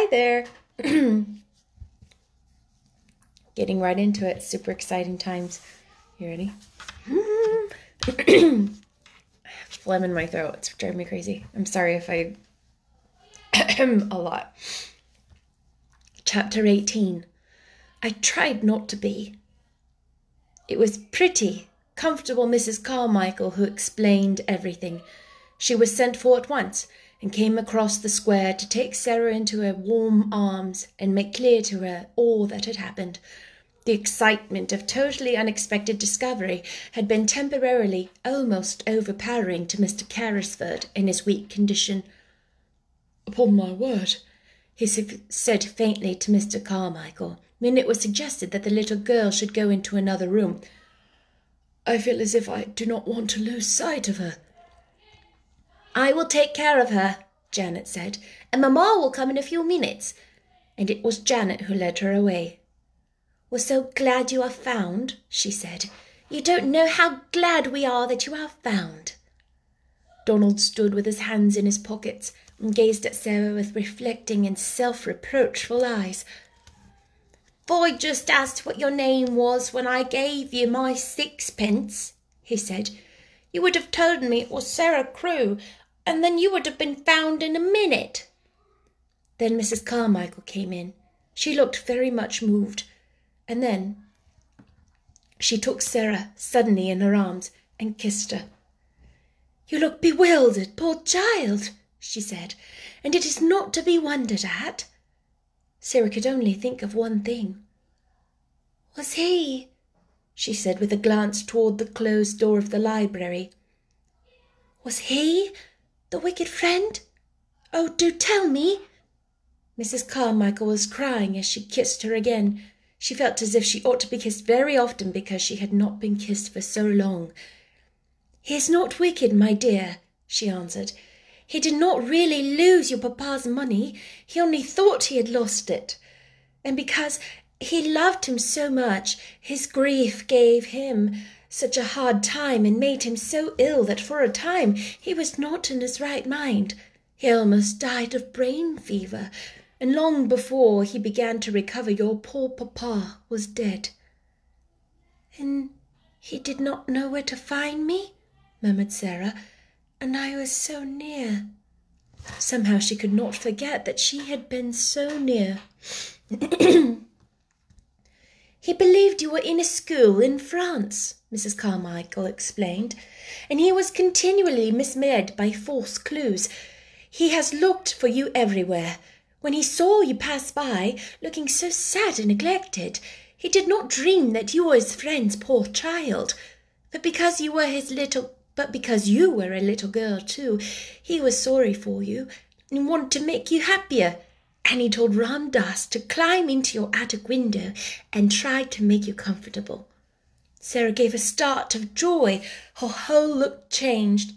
Hi there. Getting right into it. Super exciting times. You ready? Phlegm in my throat. It's driving me crazy. I'm sorry if I a lot. Chapter 18. I tried not to be. It was pretty, comfortable Mrs. Carmichael who explained everything. She was sent for at once and came across the square to take Sarah into her warm arms and make clear to her all that had happened. The excitement of totally unexpected discovery had been temporarily almost overpowering to Mr. Carrisford in his weak condition. Upon my word, he said faintly to Mr. Carmichael, when it was suggested that the little girl should go into another room. I feel as if I do not want to lose sight of her. I will take care of her, Janet said, and Mamma will come in a few minutes. And it was Janet who led her away. We're so glad you are found, she said. You don't know how glad we are that you are found. Donald stood with his hands in his pockets and gazed at Sarah with reflecting and self reproachful eyes. I just asked what your name was when I gave you my sixpence, he said. You would have told me it was Sarah Crewe, and then you would have been found in a minute. Then Mrs. Carmichael came in. She looked very much moved, and then she took Sarah suddenly in her arms and kissed her. You look bewildered, poor child, she said, and it is not to be wondered at. Sarah could only think of one thing. Was he? she said with a glance toward the closed door of the library. Was he the wicked friend? Oh, do tell me! Mrs. Carmichael was crying as she kissed her again. She felt as if she ought to be kissed very often because she had not been kissed for so long. He is not wicked, my dear, she answered. He did not really lose your papa's money. He only thought he had lost it. And because he loved him so much, his grief gave him such a hard time and made him so ill that for a time he was not in his right mind. He almost died of brain fever, and long before he began to recover, your poor papa was dead. And he did not know where to find me? murmured Sarah, and I was so near. Somehow she could not forget that she had been so near. He believed you were in a school in France, Mrs. Carmichael explained, and he was continually misled by false clues. He has looked for you everywhere. When he saw you pass by, looking so sad and neglected, he did not dream that you were his friend's poor child. But because you were his little but because you were a little girl too, he was sorry for you and wanted to make you happier and he told Ram Dass to climb into your attic window and try to make you comfortable. Sarah gave a start of joy. Her whole look changed.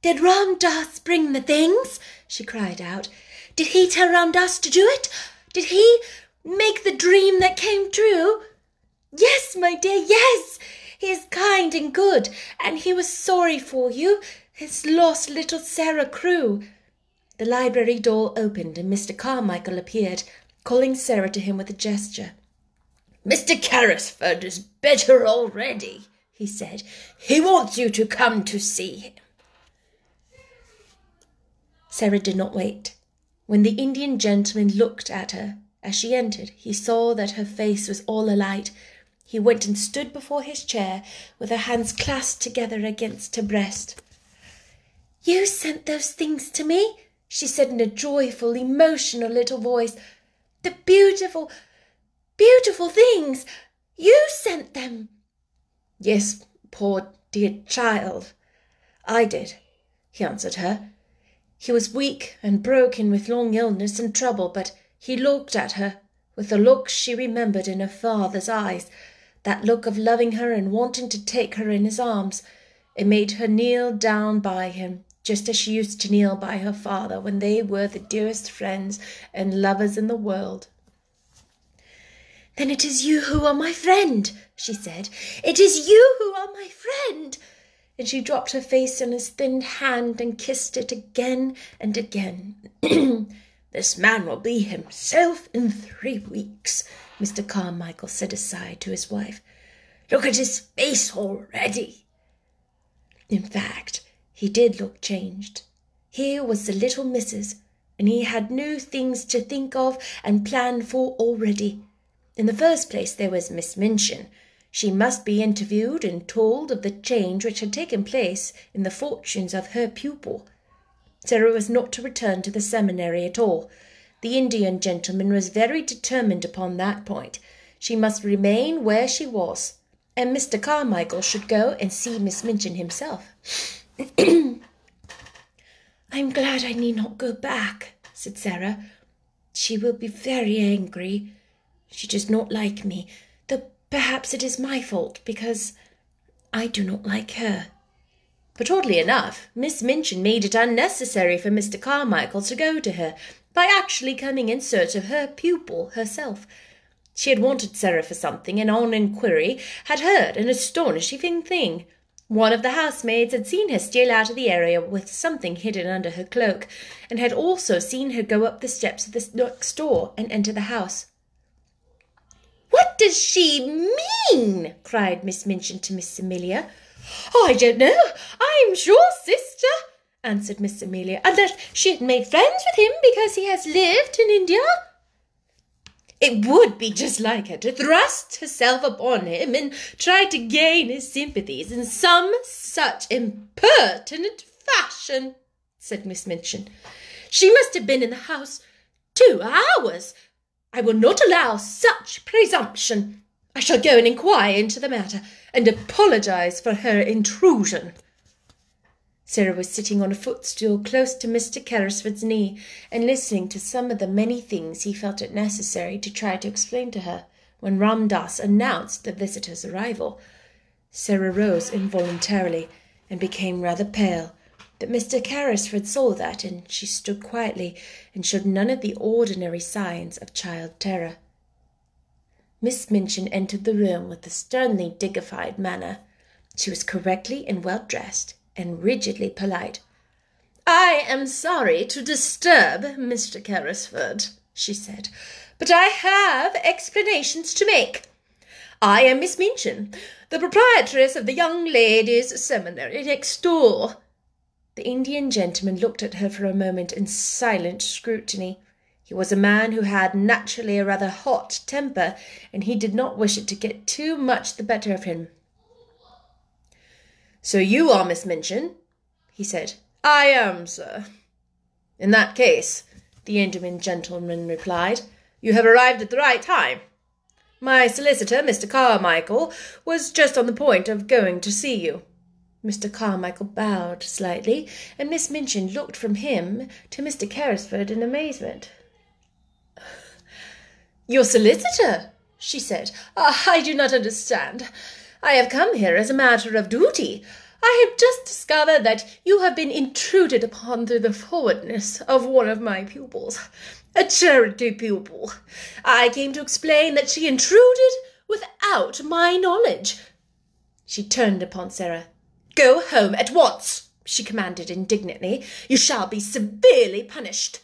Did Ram Dass bring the things? she cried out. Did he tell Ram Dass to do it? Did he make the dream that came true? Yes, my dear, yes. He is kind and good, and he was sorry for you, his lost little Sarah Crewe. The library door opened and Mr. Carmichael appeared, calling Sarah to him with a gesture. Mr. Carrisford is better already, he said. He wants you to come to see him. Sarah did not wait. When the Indian gentleman looked at her as she entered, he saw that her face was all alight. He went and stood before his chair with her hands clasped together against her breast. You sent those things to me? She said in a joyful, emotional little voice. The beautiful, beautiful things! You sent them! Yes, poor dear child. I did, he answered her. He was weak and broken with long illness and trouble, but he looked at her with the look she remembered in her father's eyes, that look of loving her and wanting to take her in his arms. It made her kneel down by him just as she used to kneel by her father when they were the dearest friends and lovers in the world. Then it is you who are my friend, she said. It is you who are my friend. And she dropped her face on his thin hand and kissed it again and again. This man will be himself in three weeks, Mr. Carmichael said aside to his wife. Look at his face already. In fact, he did look changed. Here was the little missus, and he had new things to think of and plan for already. In the first place, there was Miss Minchin. She must be interviewed and told of the change which had taken place in the fortunes of her pupil. Sarah was not to return to the seminary at all. The Indian gentleman was very determined upon that point. She must remain where she was, and Mr. Carmichael should go and see Miss Minchin himself. I am glad I need not go back, said Sarah. She will be very angry. She does not like me, though perhaps it is my fault, because I do not like her. But oddly enough, Miss Minchin made it unnecessary for Mr. Carmichael to go to her by actually coming in search of her pupil herself. She had wanted Sarah for something, and on inquiry had heard an astonishing thing. One of the housemaids had seen her steal out of the area with something hidden under her cloak, and had also seen her go up the steps of the next door and enter the house. What does she mean? cried Miss Minchin to Miss Amelia. I don't know. I'm sure, sister, answered Miss Amelia, unless she had made friends with him because he has lived in India. It would be just like her to thrust herself upon him and try to gain his sympathies in some such impertinent fashion, said Miss Minchin. She must have been in the house two hours. I will not allow such presumption. I shall go and inquire into the matter and apologize for her intrusion. Sarah was sitting on a footstool close to Mr. Carrisford's knee and listening to some of the many things he felt it necessary to try to explain to her when Ram Dass announced the visitor's arrival. Sarah rose involuntarily and became rather pale, but Mr. Carrisford saw that, and she stood quietly and showed none of the ordinary signs of child terror. Miss Minchin entered the room with a sternly dignified manner. She was correctly and well dressed, and rigidly polite. I am sorry to disturb Mr. Carrisford, she said, but I have explanations to make. I am Miss Minchin, the proprietress of the Young Ladies' Seminary next door. The Indian gentleman looked at her for a moment in silent scrutiny. He was a man who had naturally a rather hot temper, and he did not wish it to get too much the better of him. So you are Miss Minchin? he said. I am, sir. In that case, the Indian gentleman replied, you have arrived at the right time. My solicitor, Mr. Carmichael, was just on the point of going to see you. Mr. Carmichael bowed slightly, and Miss Minchin looked from him to Mr. Carrisford in amazement. Your solicitor, she said. Ah, I do not understand. I have come here as a matter of duty. I have just discovered that you have been intruded upon through the forwardness of one of my pupils, a charity pupil. I came to explain that she intruded without my knowledge. She turned upon Sarah. Go home at once, she commanded indignantly. You shall be severely punished.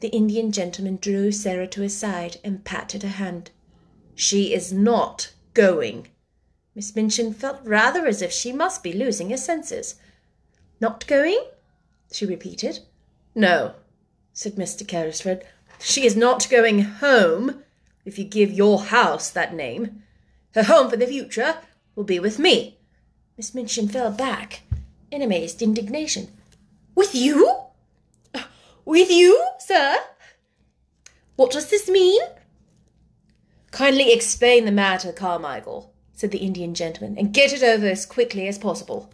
The Indian gentleman drew Sarah to his side and patted her hand. She is not going. Miss Minchin felt rather as if she must be losing her senses. Not going? she repeated. No, said Mr. Carrisford. She is not going home, if you give your house that name. Her home for the future will be with me. Miss Minchin fell back in amazed indignation. With you? With you, sir? What does this mean? Kindly explain the matter, Carmichael, said the Indian gentleman, and get it over as quickly as possible.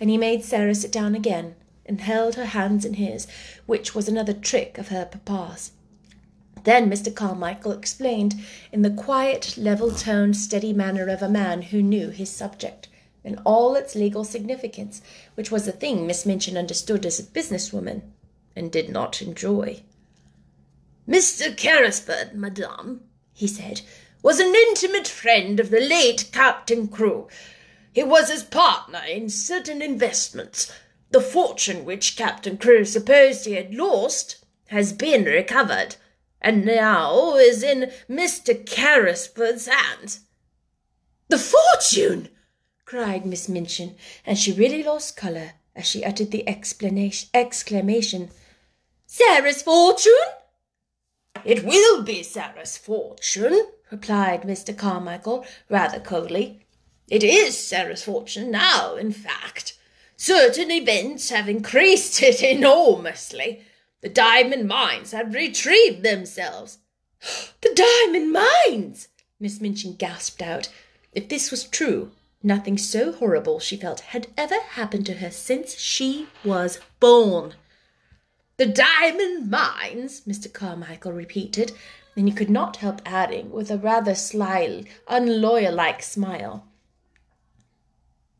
And he made Sarah sit down again and held her hands in his, which was another trick of her papa's. Then Mr. Carmichael explained in the quiet, level toned, steady manner of a man who knew his subject and all its legal significance, which was a thing Miss Minchin understood as a business woman and did not enjoy. Mr. Carrisford, madame, he said, was an intimate friend of the late Captain Crewe. He was his partner in certain investments. The fortune which Captain Crewe supposed he had lost has been recovered, and now is in Mr. Carrisford's hands. The fortune! cried Miss Minchin, and she really lost colour as she uttered the exclamation. Sarah's fortune? It will be Sarah's fortune, replied Mr. Carmichael rather coldly. It is Sarah's fortune now, in fact. Certain events have increased it enormously. The diamond mines have retrieved themselves. the diamond mines! Miss Minchin gasped out. If this was true, nothing so horrible, she felt, had ever happened to her since she was born. The diamond mines, Mr. Carmichael repeated, and he could not help adding, with a rather sly, unloyal like smile,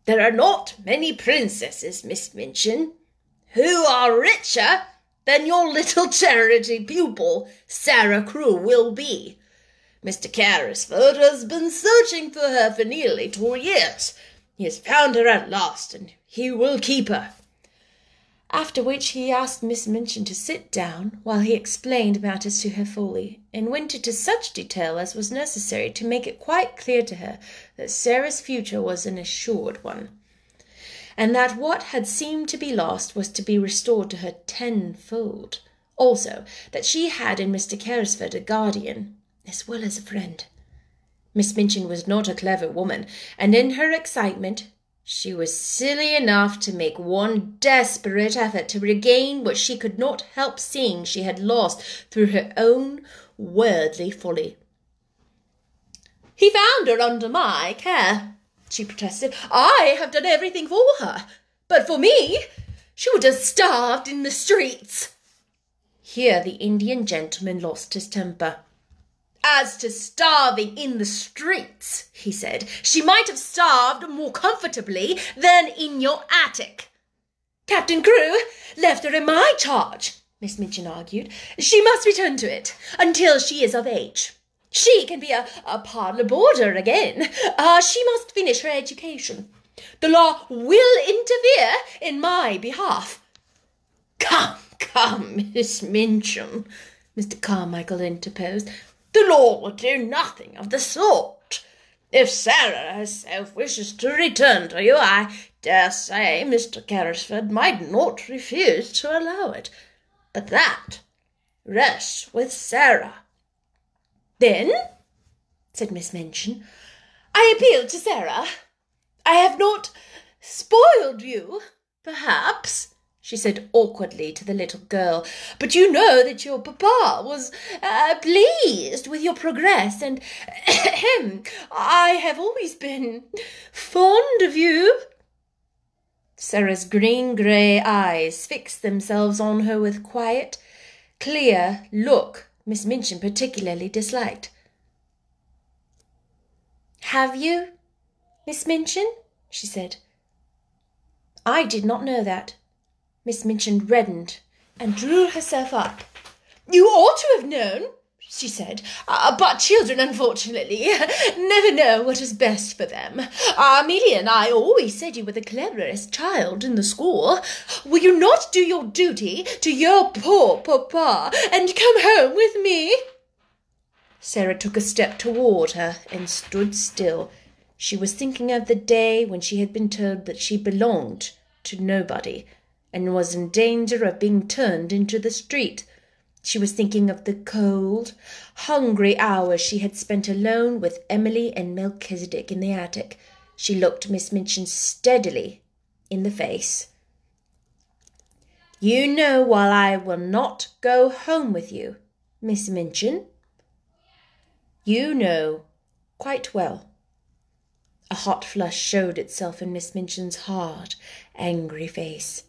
There are not many princesses, Miss Minchin, who are richer than your little charity pupil, Sarah Crewe, will be. Mr. Carrisford has been searching for her for nearly two years. He has found her at last, and he will keep her. After which he asked Miss Minchin to sit down while he explained matters to her fully, and went into such detail as was necessary to make it quite clear to her that Sarah's future was an assured one, and that what had seemed to be lost was to be restored to her tenfold. Also, that she had in Mr. Carrisford a guardian, as well as a friend. Miss Minchin was not a clever woman, and in her excitement she was silly enough to make one desperate effort to regain what she could not help seeing she had lost through her own worldly folly. He found her under my care, she protested. I have done everything for her, but for me, she would have starved in the streets. Here the Indian gentleman lost his temper. As to starving in the streets, he said, she might have starved more comfortably than in your attic. Captain Crewe left her in my charge, Miss Minchin argued. She must return to it until she is of age. She can be a, a parlour boarder again. Uh, she must finish her education. The law will interfere in my behalf. Come, come, Miss Minchin, Mr. Carmichael interposed. The law will do nothing of the sort. If Sarah herself wishes to return to you, I dare say Mr. Carrisford might not refuse to allow it. But that rests with Sarah. Then, said Miss Minchin, I appeal to Sarah. I have not spoiled you, perhaps, she said awkwardly to the little girl. But you know that your papa was uh, pleased with your progress, and I have always been fond of you. Sarah's green grey eyes fixed themselves on her with quiet, clear look Miss Minchin particularly disliked. Have you, Miss Minchin? she said. I did not know that. Miss Minchin reddened and drew herself up. You ought to have known, she said, uh, but children, unfortunately, never know what is best for them. Amelia and I always said you were the cleverest child in the school. Will you not do your duty to your poor papa and come home with me? Sarah took a step toward her and stood still. She was thinking of the day when she had been told that she belonged to nobody and was in danger of being turned into the street. She was thinking of the cold, hungry hours she had spent alone with Emily and Melchisedec in the attic. She looked Miss Minchin steadily in the face. You know why I will not go home with you, Miss Minchin. You know quite well. A hot flush showed itself in Miss Minchin's hard, angry face.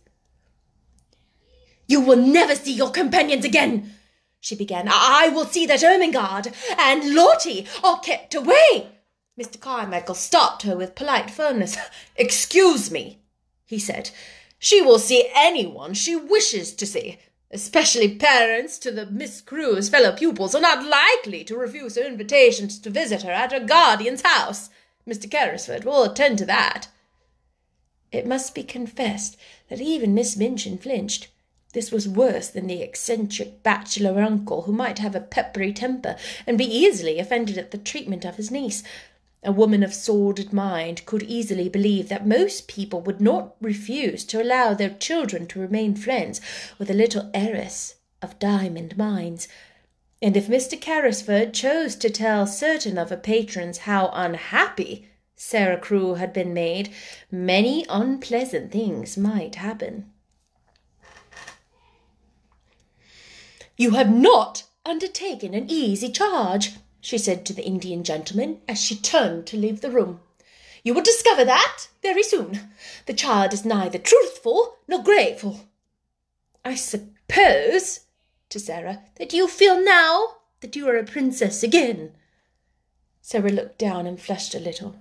You will never see your companions again, she began. I will see that Ermengarde and Lottie are kept away. Mr. Carmichael stopped her with polite firmness. Excuse me, he said. She will see anyone she wishes to see. Especially parents to the Miss Crewe's fellow pupils are not likely to refuse her invitations to visit her at her guardian's house. Mr. Carrisford will attend to that. It must be confessed that even Miss Minchin flinched. This was worse than the eccentric bachelor uncle who might have a peppery temper and be easily offended at the treatment of his niece. A woman of sordid mind could easily believe that most people would not refuse to allow their children to remain friends with a little heiress of diamond mines. And if Mr. Carrisford chose to tell certain of her patrons how unhappy Sarah Crewe had been made, many unpleasant things might happen. You have not undertaken an easy charge, she said to the Indian gentleman as she turned to leave the room. You will discover that very soon. The child is neither truthful nor grateful. I suppose, to Sarah, that you feel now that you are a princess again. Sarah looked down and flushed a little,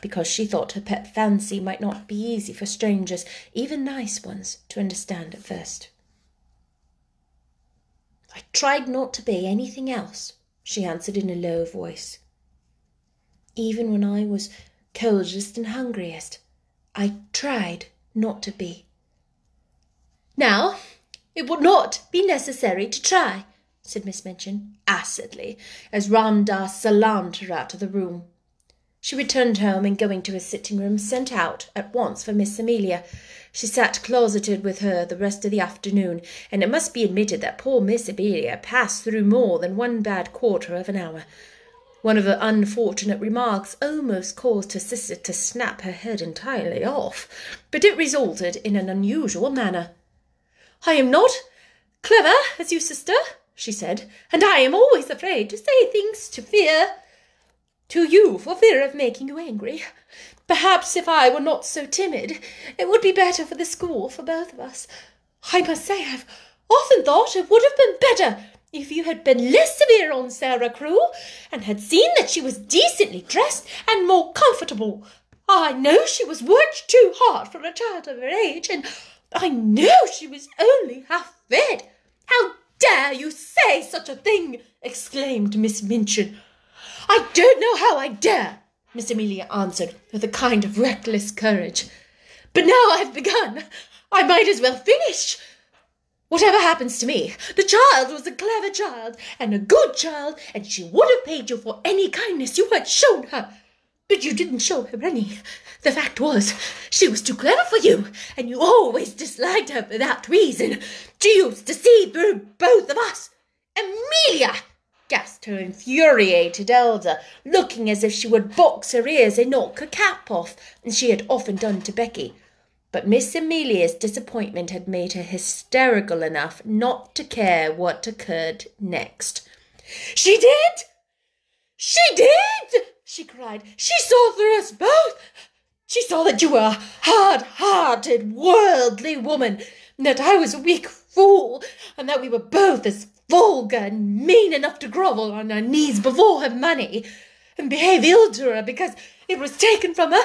because she thought her pet fancy might not be easy for strangers, even nice ones, to understand at first. I tried not to be anything else, she answered in a low voice. Even when I was coldest and hungriest, I tried not to be. Now, it would not be necessary to try, said Miss Minchin acidly, as Ram Dass salaamed her out of the room. She returned home and going to her sitting room sent out at once for Miss Amelia. She sat closeted with her the rest of the afternoon, and it must be admitted that poor Miss Amelia passed through more than one bad quarter of an hour. One of her unfortunate remarks almost caused her sister to snap her head entirely off, but it resulted in an unusual manner. I am not clever as you, sister, she said, and I am always afraid to say things to fear to you for fear of making you angry. Perhaps if I were not so timid, it would be better for the school, for both of us. I must say I've often thought it would have been better if you had been less severe on Sarah Crewe and had seen that she was decently dressed and more comfortable. I know she was worked too hard for a child of her age, and I know she was only half fed. How dare you say such a thing? exclaimed Miss Minchin. I don't know how I dare, Miss Amelia answered with a kind of reckless courage. But now I've begun, I might as well finish. Whatever happens to me, the child was a clever child and a good child, and she would have paid you for any kindness you had shown her. But you didn't show her any. The fact was, she was too clever for you, and you always disliked her for that reason. She used to see through both of us. Amelia! Gasped her infuriated elder, looking as if she would box her ears and knock her cap off, as she had often done to Becky. But Miss Amelia's disappointment had made her hysterical enough not to care what occurred next. She did! She did! she cried. She saw through us both. She saw that you were a hard hearted, worldly woman, and that I was a weak fool, and that we were both as vulgar and mean enough to grovel on her knees before her money, and behave ill to her because it was taken from her,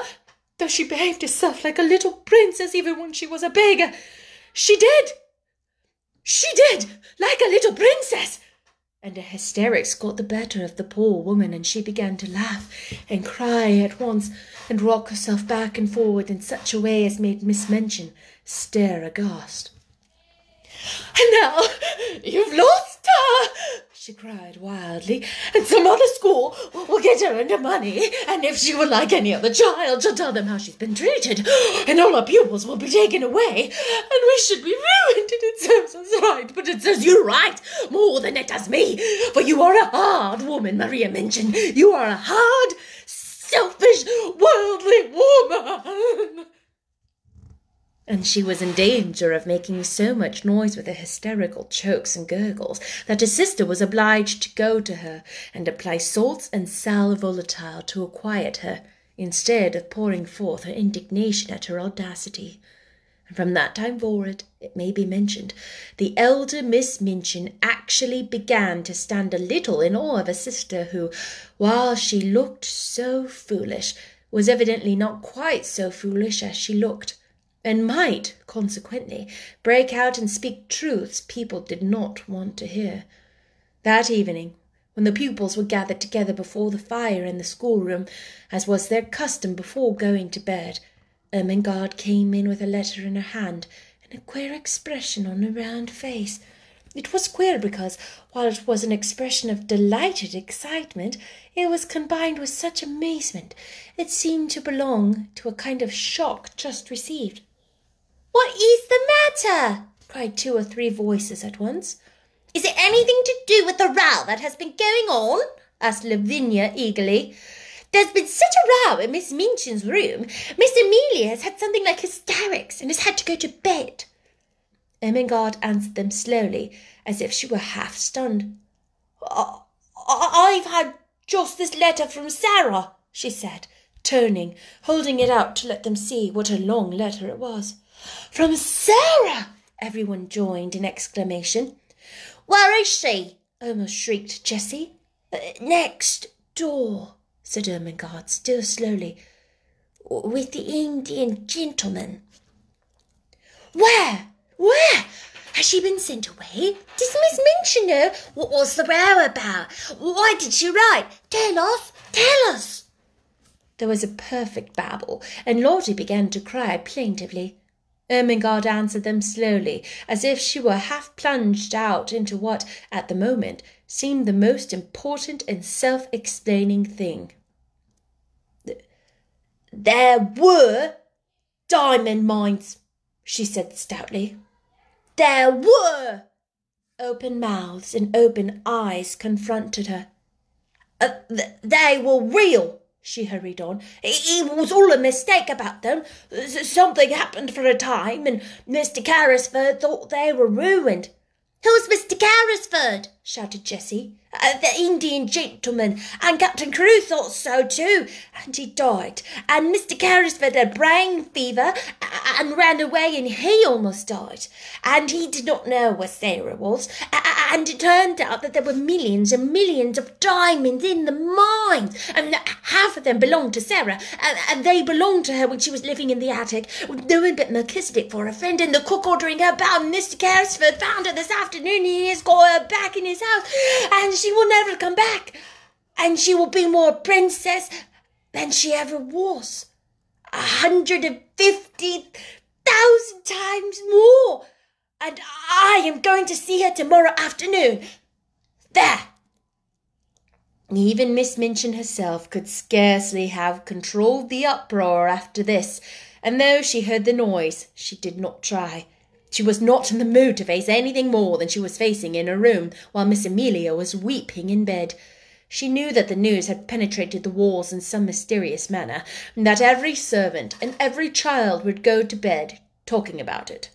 though she behaved herself like a little princess even when she was a beggar. She did! She did! Like a little princess! And her hysterics got the better of the poor woman, and she began to laugh and cry at once, and rock herself back and forward in such a way as made Miss Minchin stare aghast. And now you've lost her, she cried wildly, and some other school will get her into money, and if she were like any other child, she'll tell them how she's been treated, and all her pupils will be taken away, and we should be ruined, and it serves us right, but it serves you right more than it does me, for you are a hard woman, Maria Minchin. You are a hard, selfish, worldly woman and she was in danger of making so much noise with her hysterical chokes and gurgles that her sister was obliged to go to her and apply salts and sal volatile to quiet her, instead of pouring forth her indignation at her audacity. And from that time forward, it may be mentioned, the elder Miss Minchin actually began to stand a little in awe of her sister, who, while she looked so foolish, was evidently not quite so foolish as she looked and might, consequently, break out and speak truths people did not want to hear. That evening, when the pupils were gathered together before the fire in the schoolroom, as was their custom before going to bed, Ermengarde came in with a letter in her hand and a queer expression on her round face. It was queer because, while it was an expression of delighted excitement, it was combined with such amazement it seemed to belong to a kind of shock just received. What is the matter? cried two or three voices at once. Is it anything to do with the row that has been going on? asked Lavinia eagerly. There's been such a row in Miss Minchin's room. Miss Amelia has had something like hysterics and has had to go to bed. Ermengarde answered them slowly, as if she were half stunned. I've had just this letter from Sarah, she said, turning, holding it out to let them see what a long letter it was. From Sarah! Everyone joined in exclamation. Where is she? almost shrieked Jessie. Uh, next door, said Ermengarde, still slowly, with the Indian gentleman. Where? Where? Has she been sent away? Does Miss Minchin know? What was the row about? Why did she write? Tell us! Tell us! There was a perfect babble, and Lottie began to cry plaintively. Ermengarde answered them slowly, as if she were half plunged out into what, at the moment, seemed the most important and self explaining thing. There were diamond mines, she said stoutly. There were! Open mouths and open eyes confronted her. Uh, th- they were real, she hurried on. It was all a mistake about them. Something happened for a time, and Mr. Carrisford thought they were ruined. Who's Mr. Carrisford? shouted Jessie. Uh, the Indian gentleman, and Captain Crewe thought so too, and he died. And Mr. Carrisford had brain fever and ran away, and he almost died. And he did not know where Sarah was, and it turned out that there were millions and millions of diamonds in the mines, and half of them belonged to Sarah, and they belonged to her when she was living in the attic, doing but Melchisedec for a friend, and the cook ordering her about. And Mr. Carrisford found her this afternoon, and he has got her back in his house, and she will never come back, and she will be more princess than she ever was. A hundred and fifty thousand times more. And I am going to see her tomorrow afternoon. There. Even Miss Minchin herself could scarcely have controlled the uproar after this, and though she heard the noise, she did not try. She was not in the mood to face anything more than she was facing in her room while Miss Amelia was weeping in bed. She knew that the news had penetrated the walls in some mysterious manner, and that every servant and every child would go to bed talking about it.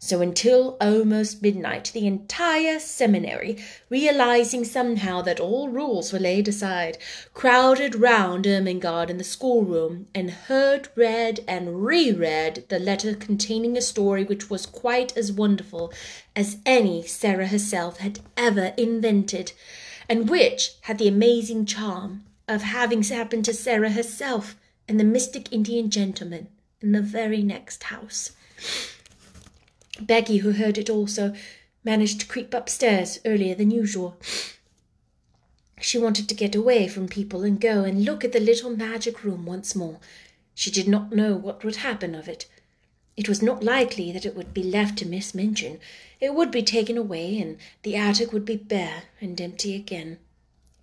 So until almost midnight, the entire seminary, realizing somehow that all rules were laid aside, crowded round Ermengarde in the schoolroom and heard read and reread the letter containing a story which was quite as wonderful as any Sarah herself had ever invented, and which had the amazing charm of having happened to Sarah herself and the mystic Indian gentleman in the very next house. Becky, who heard it also, managed to creep upstairs earlier than usual. She wanted to get away from people and go and look at the little magic room once more. She did not know what would happen of it. It was not likely that it would be left to Miss Minchin. It would be taken away, and the attic would be bare and empty again.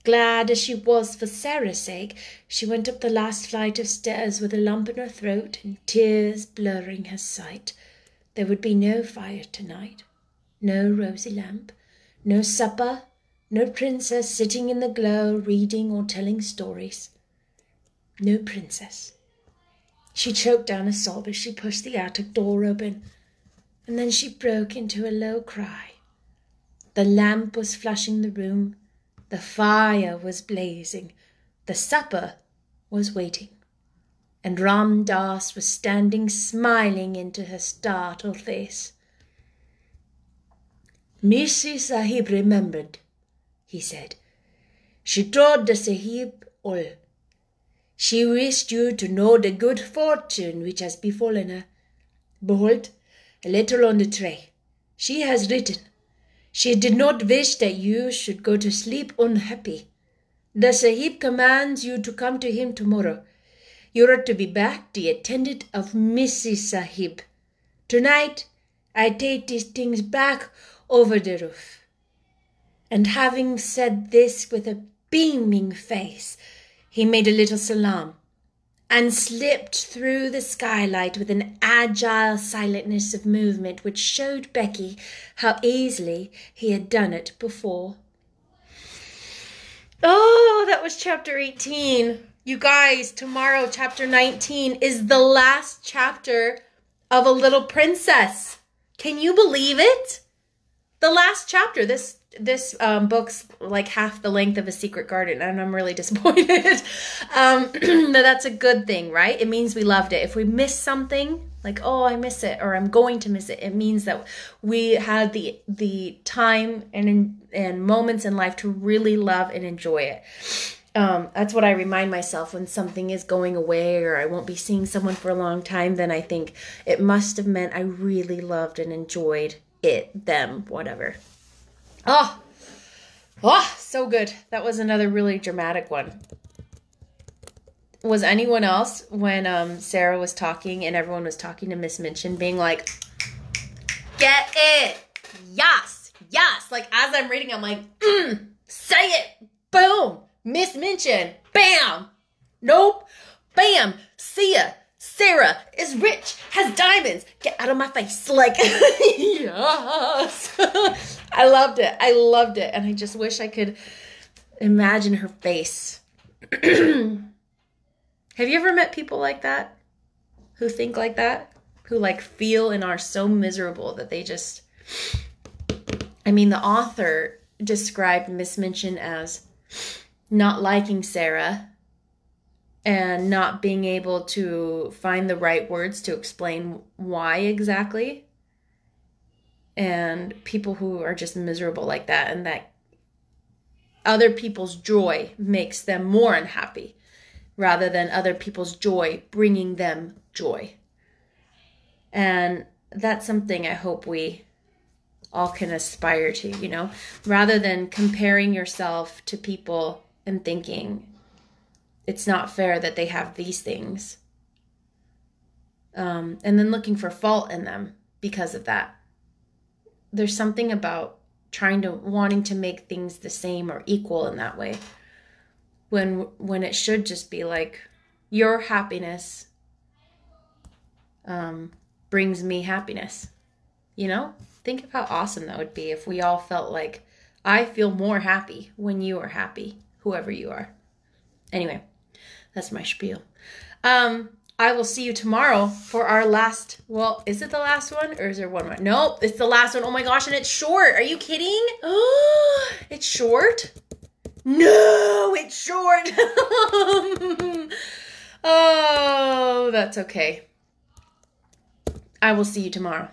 Glad as she was for Sarah's sake, she went up the last flight of stairs with a lump in her throat and tears blurring her sight. There would be no fire tonight, no rosy lamp, no supper, no princess sitting in the glow reading or telling stories. No princess. She choked down a sob as she pushed the attic door open, and then she broke into a low cry. The lamp was flushing the room, the fire was blazing, the supper was waiting and Ram Dass was standing smiling into her startled face. Missy Sahib remembered, he said. She told the Sahib all. She wished you to know the good fortune which has befallen her. Behold, a letter on the tray. She has written. She did not wish that you should go to sleep unhappy. The Sahib commands you to come to him tomorrow you are to be back the attendant of Mrs. Sahib. Tonight I take these things back over the roof. And having said this with a beaming face, he made a little salaam and slipped through the skylight with an agile silentness of movement which showed Becky how easily he had done it before. Oh, that was chapter 18. You guys, tomorrow, chapter 19, is the last chapter of A Little Princess. Can you believe it? The last chapter. This this um, book's like half the length of a secret garden and i'm really disappointed um, that's a good thing right it means we loved it if we miss something like oh i miss it or i'm going to miss it it means that we had the the time and and moments in life to really love and enjoy it um, that's what I remind myself when something is going away or I won't be seeing someone for a long time. Then I think it must have meant I really loved and enjoyed it, them, whatever. Oh, oh, so good. That was another really dramatic one. Was anyone else when um, Sarah was talking and everyone was talking to Miss Minchin, being like, "Get it, yes, yes." Like as I'm reading, I'm like, mm, "Say it, boom." Miss Minchin, bam, nope, bam. See ya. Sarah is rich, has diamonds. Get out of my face. Like, yes. I loved it. I loved it. And I just wish I could imagine her face. Have you ever met people like that? Who think like that? Who like feel and are so miserable that they just. I mean, the author described Miss Minchin as not liking Sarah and not being able to find the right words to explain why exactly. And people who are just miserable like that, and that other people's joy makes them more unhappy rather than other people's joy bringing them joy. And that's something I hope we all can aspire to, you know, rather than comparing yourself to people and thinking, it's not fair that they have these things. Um, and then looking for fault in them because of that. There's something about trying to wanting to make things the same or equal in that way when when it should just be like your happiness um, brings me happiness you know think of how awesome that would be if we all felt like i feel more happy when you are happy whoever you are anyway that's my spiel. Um, I will see you tomorrow for our last. Well, is it the last one or is there one more? Nope, it's the last one. Oh my gosh, and it's short. Are you kidding? Oh, it's short. No, it's short. oh, that's okay. I will see you tomorrow.